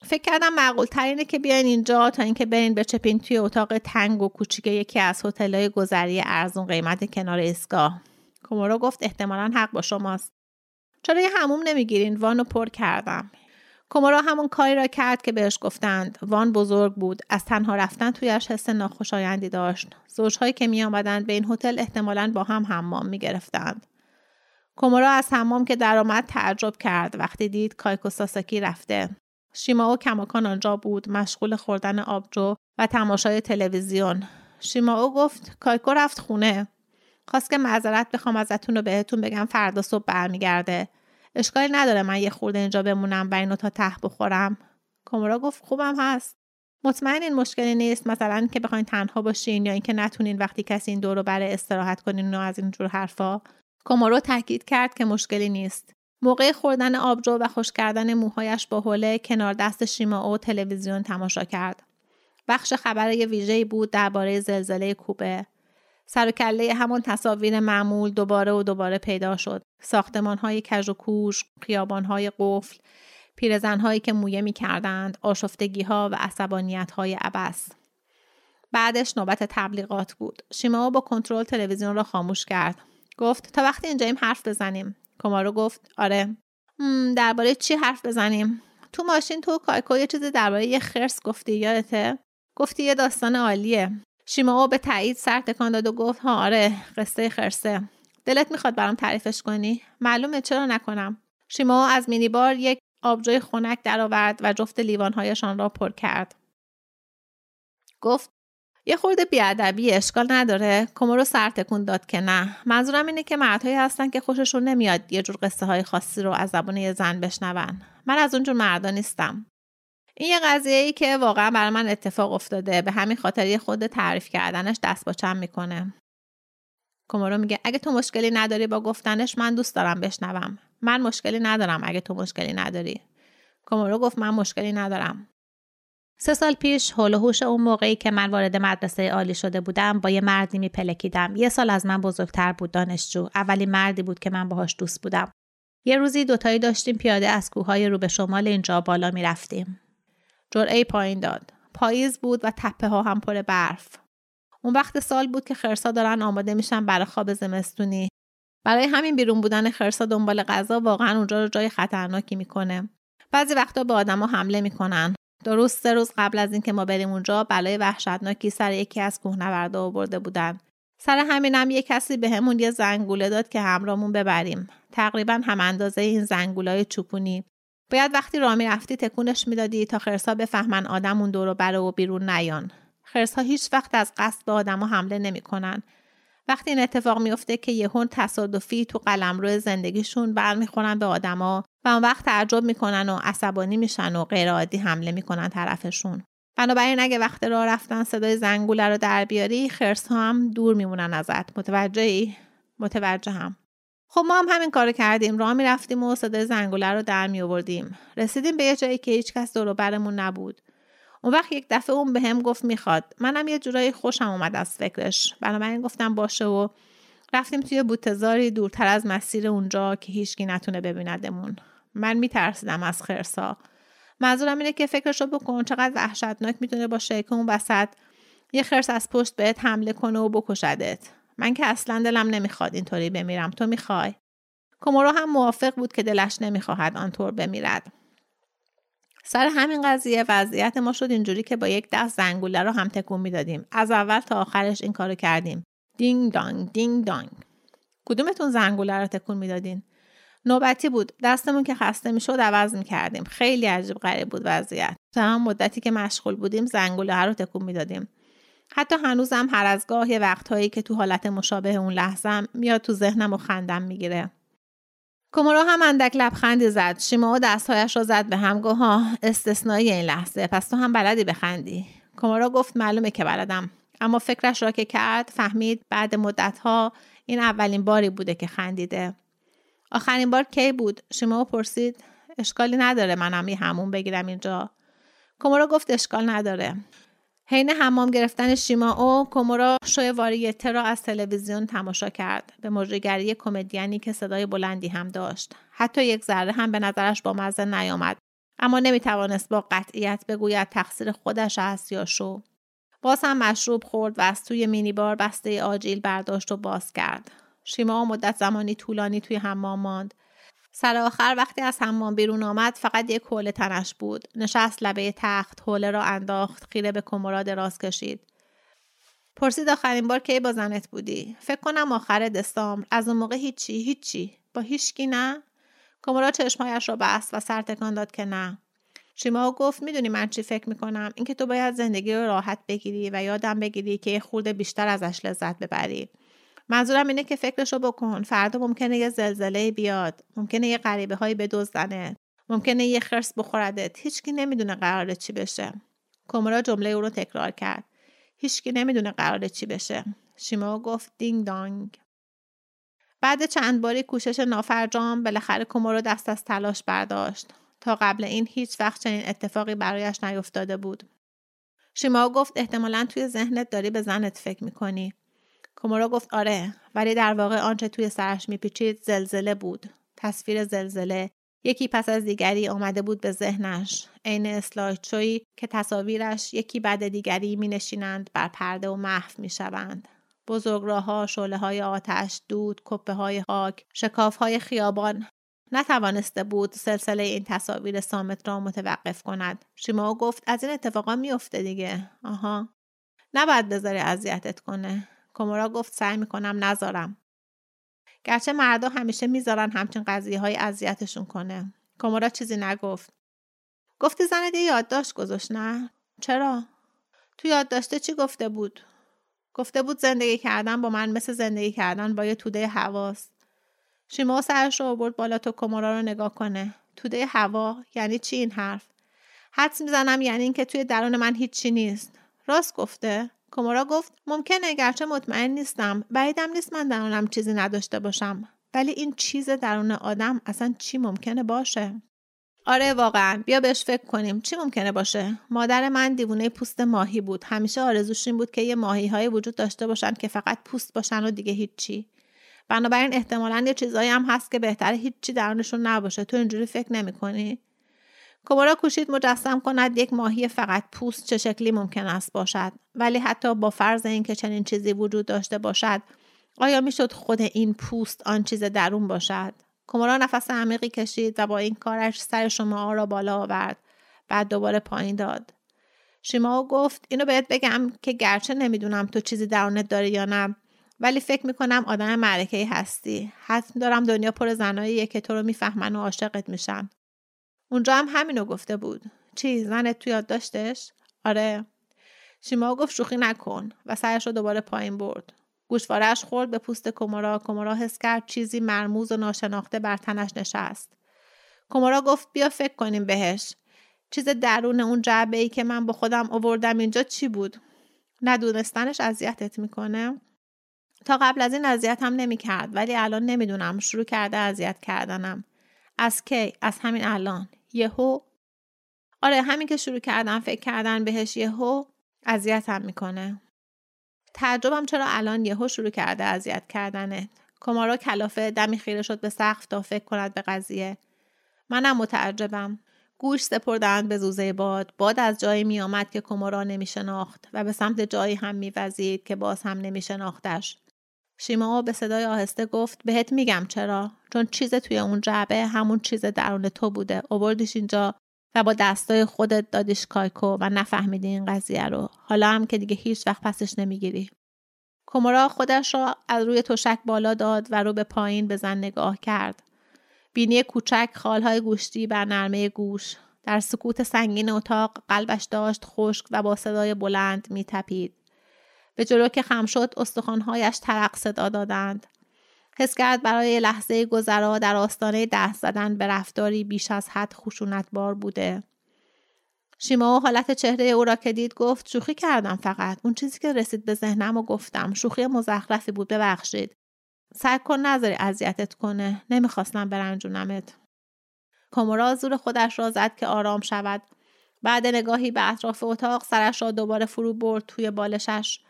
[SPEAKER 1] فکر کردم معقول ترینه که بیاین اینجا تا اینکه برین بچپین توی اتاق تنگ و کوچیک یکی از هتل‌های گذری ارزون قیمت کنار ایستگاه. کومورو گفت احتمالا حق با شماست. چرا یه هموم نمی‌گیرین؟ وانو پر کردم. کومورا همون کاری را کرد که بهش گفتند. وان بزرگ بود. از تنها رفتن تویش حس ناخوشایندی داشت. زوجهایی که می آمدند به این هتل احتمالا با هم حمام می گرفتند کومورا از حمام که درآمد تعجب کرد. وقتی دید کایکو ساساکی رفته. شیماو کماکان آنجا بود. مشغول خوردن آبجو و تماشای تلویزیون. شیماو گفت کایکو رفت خونه. خواست که معذرت بخوام ازتون رو بهتون بگم فردا صبح برمیگرده. اشکالی نداره من یه خورده اینجا بمونم و اینو تا ته بخورم. کومورا گفت خوبم هست. مطمئن این مشکلی نیست. مثلا که بخواین تنها باشین یا اینکه نتونین وقتی کسی این دور برای استراحت کنین و از اینجور حرفا. کومورو تاکید کرد که مشکلی نیست. موقع خوردن آبجو و خوش کردن موهایش با حوله کنار دست شیما او تلویزیون تماشا کرد. بخش خبر ویژه‌ای بود درباره زلزله کوبه. سر و کله همون تصاویر معمول دوباره و دوباره پیدا شد. ساختمان های کج و کوش، خیابان های قفل، پیرزن هایی که مویه می کردند، آشفتگی ها و عصبانیت های عبس. بعدش نوبت تبلیغات بود. شیماو با کنترل تلویزیون را خاموش کرد. گفت تا وقتی اینجاییم حرف بزنیم. کمارو گفت آره. درباره چی حرف بزنیم؟ تو ماشین تو کایکو یه چیزی درباره یه خرس گفتی یادته؟ گفتی یه داستان عالیه. شیماو به تایید سر تکان داد و گفت ها آره قصه خرسه. دلت می‌خواد برام تعریفش کنی؟ معلومه چرا نکنم شیماو از مینیبار یک آبجوی خنک درآورد و جفت لیوانهایشان را پر کرد. گفت یه خورده بیادبی اشکال نداره. رو سر تکون داد که نه. منظورم اینه که مردهایی هستن که خوششون نمیاد یه جور قصه های خاصی رو از زبان یه زن بشنون. من از اونجور مردا نیستم. این یه قضیه ای که واقعا برای من اتفاق افتاده. به همین خاطر یه خود تعریف کردنش دست با چم می‌کنه. کومورو میگه اگه تو مشکلی نداری با گفتنش من دوست دارم بشنوم. من مشکلی ندارم اگه تو مشکلی نداری. کومورو گفت من مشکلی ندارم. سه سال پیش هول هوش اون موقعی که من وارد مدرسه عالی شده بودم با یه مردی میپلکیدم. یه سال از من بزرگتر بود دانشجو. اولین مردی بود که من باهاش دوست بودم. یه روزی دوتایی داشتیم پیاده از کوههای رو به شمال اینجا بالا می‌رفتیم. جرعه پایین داد. پاییز بود و تپه ها هم پر برف. اون وقت سال بود که خرسا دارن آماده میشن برای خواب زمستونی. برای همین بیرون بودن خرسا دنبال غذا واقعا اونجا رو جای خطرناکی می‌کنه. بعضی وقتا به آدما حمله می‌کنن. درست سه روز قبل از اینکه ما بریم اونجا بلای وحشتناکی سر یکی از کوهنوردا آورده بودن. سر همینم یه کسی به همون یه زنگوله داد که همرامون ببریم. تقریبا هم اندازه این زنگولای چوپونی. باید وقتی راه می‌رفتی تکونش می‌دادی تا خرسا بفهمن آدم اون دور و بره و بیرون نیان. خرسها هیچ وقت از قصد به آدما حمله نمی‌کنن. وقتی این اتفاق میفته که یهون تصادفی تو قلمرو زندگیشون برمیخورن به آدما و اون وقت تعجب می‌کنن و عصبانی میشن و غیرعادی حمله می‌کنن طرفشون. بنابراین اگه وقت راه رفتن صدای زنگوله رو در بیاری خرس هم دور میمونن ازت. متوجهی متوجه هم خب ما هم همین کارو کردیم. راه می‌رفتیم و صدای زنگوله رو در می آوردیم رسیدیم به یه جایی که هیچکس دور برمون نبود. اون وقت یک دفعه اون به هم گفت می‌خواد. منم یه جورایی خوشم اومد از فکرش. بنابراین گفتم باشه و رفتیم توی بوتزاری دورتر از مسیر اونجا که هیچکی نتونه ببیندمون. من میترسیدم از خرسا. منظورم اینه که فکرش رو بکن چقدر وحشتناک می‌تونه باشه که اون وسط یه خرس از پشت بهت حمله کنه و بکشدت. من که اصلا دلم نمی‌خواد اینطوری بمیرم. تو می‌خوای؟ کومورو هم موافق بود که دلش نمی‌خواهد آنطور بمیرد. سر همین قضیه وضعیت ما شد اینجوری که با یک دست زنگوله رو هم تکون می‌دادیم. از اول تا آخرش این کارو کردیم. دینگ دانگ دینگ دانگ. کدومتون زنگوله رو تکون می‌دادین؟ نوبتی بود. دستمون که خسته می‌شد عوض می‌کردیم. خیلی عجیب غریب بود وضعیت. تا هم مدتی که مشغول بودیم زنگوله رو تکون می‌دادیم. حتی هنوزم هر از گاه یه وقتهایی که تو حالت مشابه اون لحظم میاد تو ذهنم و خندم می‌گیره. کومورو هم اندک لبخندی زد. شیما و دستهایش را زد به هم گفت استثنایی این لحظه. پس تو هم بلدی بخندی. کومورو گفت معلومه که بلدم. اما فکرش را که کرد فهمید بعد مدتها این اولین باری بوده که خندیده. آخرین بار کی بود؟ شیما پرسید. اشکالی نداره منم یه همون بگیرم اینجا. کومورو گفت اشکال نداره. حین حمام گرفتن شیما او کومورا شوی واریته را از تلویزیون تماشا کرد. به مجریگری کمدیانی که صدای بلندی هم داشت. حتی یک ذره هم به نظرش با مزه نیامد. اما نمی‌توانست با قطعیت بگوید تقصیر خودش است یا شو. باز هم مشروب خورد و از توی مینیبار بسته آجیل برداشت و باز کرد. شیما مدت زمانی طولانی توی حمام ماند. سر آخر وقتی از حمام بیرون آمد فقط یک حوله تنش بود. نشست لبه تخت حوله را انداخت خیره به کمرا دراز کشید. پرسید آخرین بار کی با زنت بودی؟ فکر کنم آخر دسامبر. از اون موقع هیچی هیچی. با هیچکی نه. کمرا چشمهایش را بست و سر تکان داد که نه. شیما گفت می‌دونی من چی فکر می‌کنم؟ اینکه تو باید زندگی رو راحت بگیری و یادم بگیری که یه خورده بیشتر ازش لذت ببری. منظورم اینه که فکرشو بکن. فردا ممکنه یه زلزله بیاد. ممکنه یه غریبه هایی بدزدنه. ممکنه یه خرس بخوردت هیچکی نمی‌دونه قراره چی بشه. کومورا جمله او رو تکرار کرد. هیچکی نمی‌دونه قراره چی بشه. شیما گفت دینگ دانگ. بعد چند باری کوشش نافرجام بالاخره کومورا دست از تلاش برداشت. تا قبل این هیچ وقت چنین اتفاقی برایش نیفتاده بود. شیما گفت احتمالا توی ذهنت داری به زنت فکر می‌کنی. کومورا گفت آره ولی در واقع آنچه توی سرش میپیچید زلزله بود تصویر زلزله یکی پس از دیگری آمده بود به ذهنش عین اسلایدشویی که تصاویرش یکی بعد دیگری می نشینند بر پرده و محو می شوند. بزرگ راه ها، شله های آتش، دود، کپه های خاک، شکاف های خیابان نتوانسته بود سلسله این تصاویر سامت را متوقف کند. شیما گفت از این اتفاقا میافته دیگه. آها. نباید بذاری اذیتت کنه کومورا گفت سعی می‌کنم نذارم. گرچه مردا همیشه می‌ذارن همچین قضیه های اذیتشون کنه. کومورا چیزی نگفت. گفتی زنت یه یادداشت گذاشت نه؟ چرا؟ تو یادداشته چی گفته بود؟ گفته بود زندگی کردن با من مثل زندگی کردن با یه توده هواست. شیما سرش رو برد بالا تو کمورا رو نگاه کنه. توده هوا یعنی چی این حرف؟ حدس می‌زنم یعنی اینکه توی درون من هیچی نیست. راست گفته؟ کمورا گفت ممکنه گرچه مطمئن نیستم. بعیدم نیست من درونم چیزی نداشته باشم. ولی این چیز درون آدم اصلا چی ممکنه باشه؟ آره واقعا. بیا بهش فکر کنیم. چی ممکنه باشه؟ مادر من دیوونه پوست ماهی بود. همیشه آرزوش این بود که یه ماهی های وجود داشته باشن که فقط پوست باشن و دیگه هیچی. بنابراین احتمالا یه چیزایی هم هست که بهتره هیچی درونشون نباشه. تو اینجوری فکر نمی‌کنی؟ کومورا کوشید مجسم کند یک ماهی فقط پوست چه شکلی ممکن است باشد ولی حتی با فرض اینکه چنین چیزی وجود داشته باشد آیا می‌شد خود این پوست آن چیز درون باشد؟ کومورا نفس عمیقی کشید و با این کارش سر شما را بالا آورد بعد دوباره پایین داد. شیماو گفت اینو بهت بگم که گرچه نمی‌دونم تو چیزی درونت داری یا نه ولی فکر می‌کنم آدم معرکه هستی. حتم دارم دنیا پر زناییه که تو رو می‌فهمن و عاشقت میشن. اونجا هم همینو گفته بود. چی زنت تو یاد داشتش؟ آره. شیما گفت شوخی نکن و سرش رو دوباره پایین برد. گوشوارش خورد به پوست کمورا کمورا حس کرد چیزی مرموز و ناشناخته بر تنش نشست. کمورا گفت بیا فکر کنیم بهش. چیز درون اون جعبه ای که من با خودم آوردم اینجا چی بود؟ ندونستنش اذیتت می‌کنه؟ تا قبل از این اذیت هم نمی‌کرد ولی الان نمی‌دونم. شروع کرده اذیت کردنم. از کی؟ از همین الان. یهو آره همین که شروع کردم فکر کردن بهش یهو اذیتم می‌کنه. تعجبم چرا الان یهو شروع کرده اذیت کردنه. کمارا کلافه دمی خیره شد به سقف تا فکر کند به قضیه. منم متعجبم. گوش سپردند به زوزه باد. باد از جایی می آمد که کمارا نمی شناخت و به سمت جایی هم می وزید که باز هم نمی شناختش. شیما به صدای آهسته گفت بهت میگم چرا؟ چون چیز توی اون جعبه همون چیز درون تو بوده. اووردیش اینجا و با دستای خودت دادیش کایکو و نفهمیدی این قضیه رو. حالا هم که دیگه هیچ وقت پسش نمی‌گیری. کومورا خودش را از روی تشک بالا داد و رو به پایین به زن نگاه کرد. بینی کوچک خالهای گوشتی بر نرمه گوش. در سکوت سنگین اتاق قلبش داشت خشک و با صدای بلند میتپید. به جلو که خم شد استخوانهایش ترق صدا دادند. حس کرد برای لحظه گذرا در آستانه دست زدن به رفتاری بیش از حد خشونتبار بوده. شیما و حالت چهره او را که دید گفت شوخی کردم فقط. اون چیزی که رسید به ذهنم و گفتم. شوخی مزخرفی بود ببخشید. سعی کن نذاری اذیتت کنه. نمی‌خواستم برنجونمت. کامورا زور خودش را زد که آرام شود. بعد نگاهی به اطراف اتاق سرش را دوباره فرو برد توی بالشش.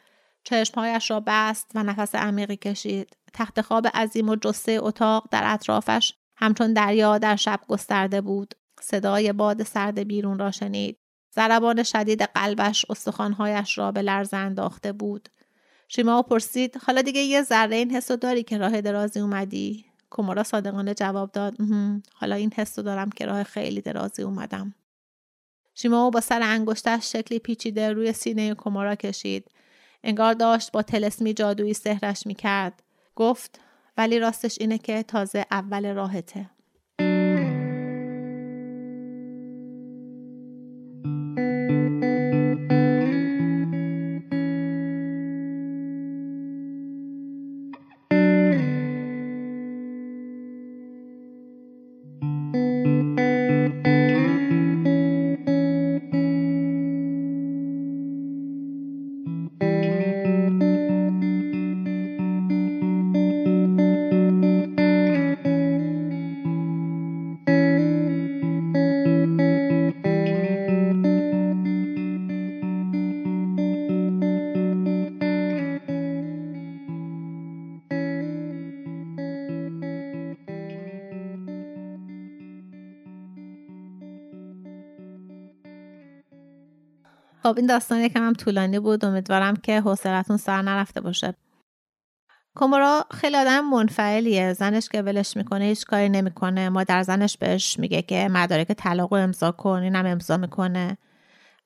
[SPEAKER 1] چشمهایش را بست و نفس عمیقی کشید. تخت خواب عظیم و جسه اتاق در اطرافش همچون دریا در شب گسترده بود. صدای باد سرد بیرون را شنید. ضربان شدید قلبش استخوانهایش را به لرز انداخته بود. شیما پرسید حالا دیگه یه ذره این حسو داری که راه درازی اومدی؟ کومورا صادقانه جواب داد حالا این حسو دارم که راه خیلی درازی اومدم. شیما با سر انگشتش شکلی پیچیده روی سینه کومورا کشید. انگار داشت با تلسمی جادویی سهرش می‌کرد. گفت ولی راستش اینه که تازه اول راهته. خب این داستان یکم هم طولانی بود. امیدوارم که حوصلتون سر نرفته باشه. کومورا خیلی آدم منفعلیه. زنش که ولش می‌کنه هیچ کاری نمی‌کنه. مادر زنش بهش میگه که مدارک طلاق رو امضا کن اینم امضا می‌کنه.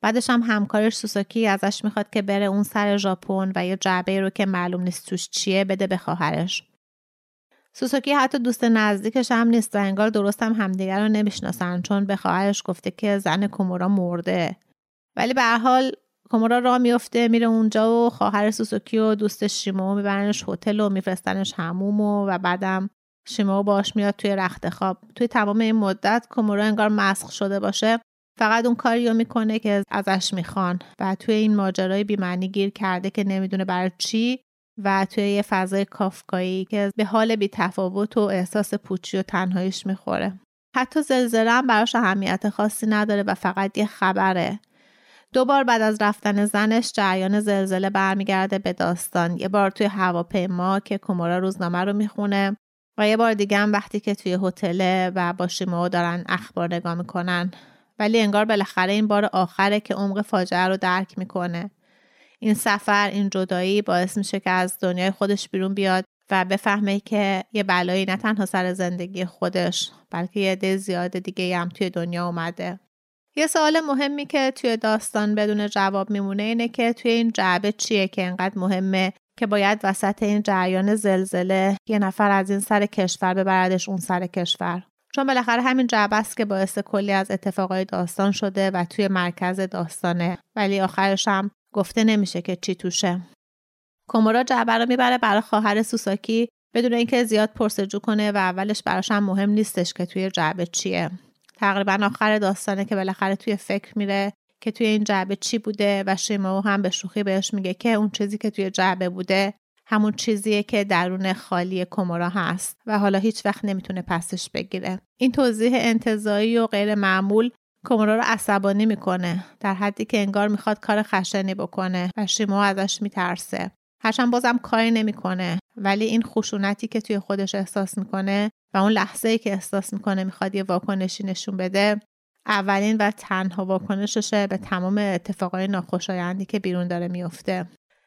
[SPEAKER 1] بعدش هم همکارش سوساکی ازش می‌خواد که بره اون سر ژاپن و یه جعبه رو که معلوم نیست توش چیه بده به خواهرش. سوساکی حتی دوست نزدیکش هم نیست و انگار درست هم همدیگر رو نمی‌شناسن چون به خواهرش گفته که زن کومورا مرده. ولی به حال کومورا راه میفته میره اونجا و خواهر سوسوکی و دوست شیمو میبرنش هتل و میفرستنش هموم و, و بعدم شیمو باش میاد توی رخت خواب. توی تمام این مدت کومورا انگار مسخ شده باشه. فقط اون کاری رو می‌کنه که ازش می‌خوان و توی این ماجرای بیمعنی گیر کرده که نمی‌دونه برای چی و توی یه فضای کافکایی که به حال بی تفاوت و احساس پوچی و تنهاییش می‌خوره. حتی زلزله هم براش اهمیت خاصی نداره و فقط یه خبره. دوبار بعد از رفتن زنش جریان زلزله برمیگرده به داستان. یه بار توی هواپیما که کومورا روزنامه رو می‌خونه و یه بار دیگه هم وقتی که توی هتل و با شیمو دارن اخبار نگاه می‌کنن. ولی انگار بالاخره این بار آخره که عمق فاجعه رو درک می‌کنه. این سفر این جدایی باعث میشه که از دنیای خودش بیرون بیاد و بفهمه که یه بلایی نه تنها سر زندگی خودش بلکه یه عده زیاد دیگه هم توی دنیا اومده. یه سوال مهمی که توی داستان بدون جواب میمونه اینه که توی این جعبه چیه که انقدر مهمه که باید وسط این جریان زلزله یه نفر از این سر کشور ببردش اون سر کشور. چون بالاخره همین جعبه است که باعث کلی از اتفاقای داستان شده و توی مرکز داستانه. ولی آخرش هم گفته نمیشه که چی توشه. کومورا جعبه رو می‌بره برای خواهر سوساکی بدون اینکه زیاد پرسجو کنه و اولش براش هم مهم نیستش که توی جعبه چیه. تقریبا آخر داستانه که بالاخره توی فکر میره که توی این جعبه چی بوده و شیماو هم به شوخی بهش میگه که اون چیزی که توی جعبه بوده همون چیزیه که درون خالی کمورا هست و حالا هیچ وقت نمی‌تونه پسش بگیره. این توضیح انتظایی و غیر معمول کمورا رو عصبانی می‌کنه در حدی که انگار می‌خواد کار خشنی بکنه و شیمو ازش میترسه. هرچند بازم کاری نمی‌کنه ولی این خشونتی که توی خودش احساس می‌کنه و اون لحظه ای که احساس می‌کنه می‌خواد یه واکنشی نشون بده اولین و تنها واکنششه به تمام اتفاقای ناخوشایندی که بیرون داره میفته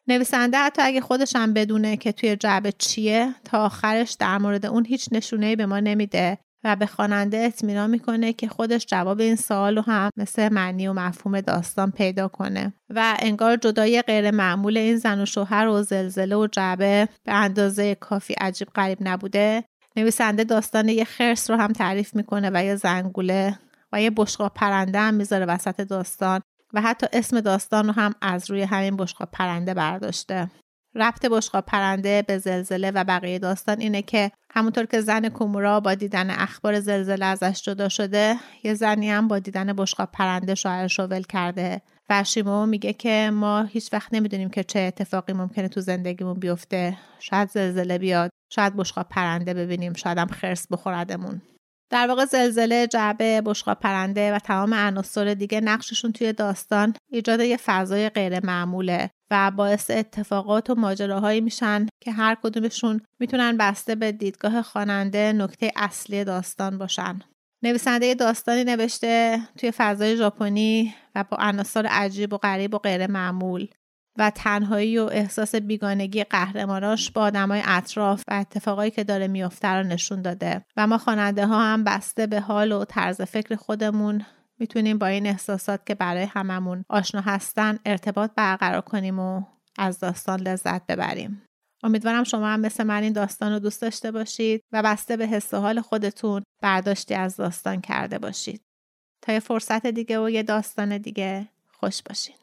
[SPEAKER 1] نویسنده حتی اگه خودش هم بدونه که توی جعبه چیه تا آخرش در مورد اون هیچ نشونه به ما نمیده و به خواننده اطمینان می‌کنه که خودش جواب این سوال رو هم مثل معنی و مفهوم داستان پیدا کنه. و انگار جدای غیر معمول این زن و شوهر و زلزله و جعبه به اندازه کافی عجیب غریب نبوده. نویسنده داستان یه خرس رو هم تعریف می‌کنه و یه زنگوله و یه بشقاب پرنده هم می‌ذاره وسط داستان و حتی اسم داستان رو هم از روی همین بشقاب پرنده برداشته. ربط بشقاب پرنده به زلزله و بقیه داستان اینه که همونطور که زن کومورا با دیدن اخبار زلزله ازش جدا شده یه زنی هم با دیدن بشقاب پرنده شوهرش رو ول کرده و شیمو میگه که ما هیچ وقت نمی‌دونیم که چه اتفاقی ممکنه تو زندگیمون بیفته. شاید زلزله بیاد. شاید بشقاب پرنده ببینیم شاید هم خرس بخوردمون. در واقع زلزله جعبه بشقاب پرنده و تمام عناصر دیگه نقششون توی داستان ایجاد یه فضای غیر معموله و باعث اتفاقات و ماجراهایی میشن که هر کدومشون می‌تونن بسته به دیدگاه خواننده نکته اصلی داستان باشن. نویسنده داستانی نوشته توی فضای ژاپنی و با عناصر عجیب و غریب و غیر معمول. و تنهایی و احساس بیگانگی قهرماناش با آدمای اطراف و اتفاقایی که داره میافته رو نشون داده. و ما خواننده ها هم بسته به حال و طرز فکر خودمون می‌تونیم با این احساسات که برای هممون آشنا هستن ارتباط برقرار کنیم و از داستان لذت ببریم. امیدوارم شما هم مثل من این داستان رو دوست داشته باشید و بسته به حس و حال خودتون برداشتی از داستان کرده باشید. تا یه فرصت دیگه و یه داستان دیگه خوش باشید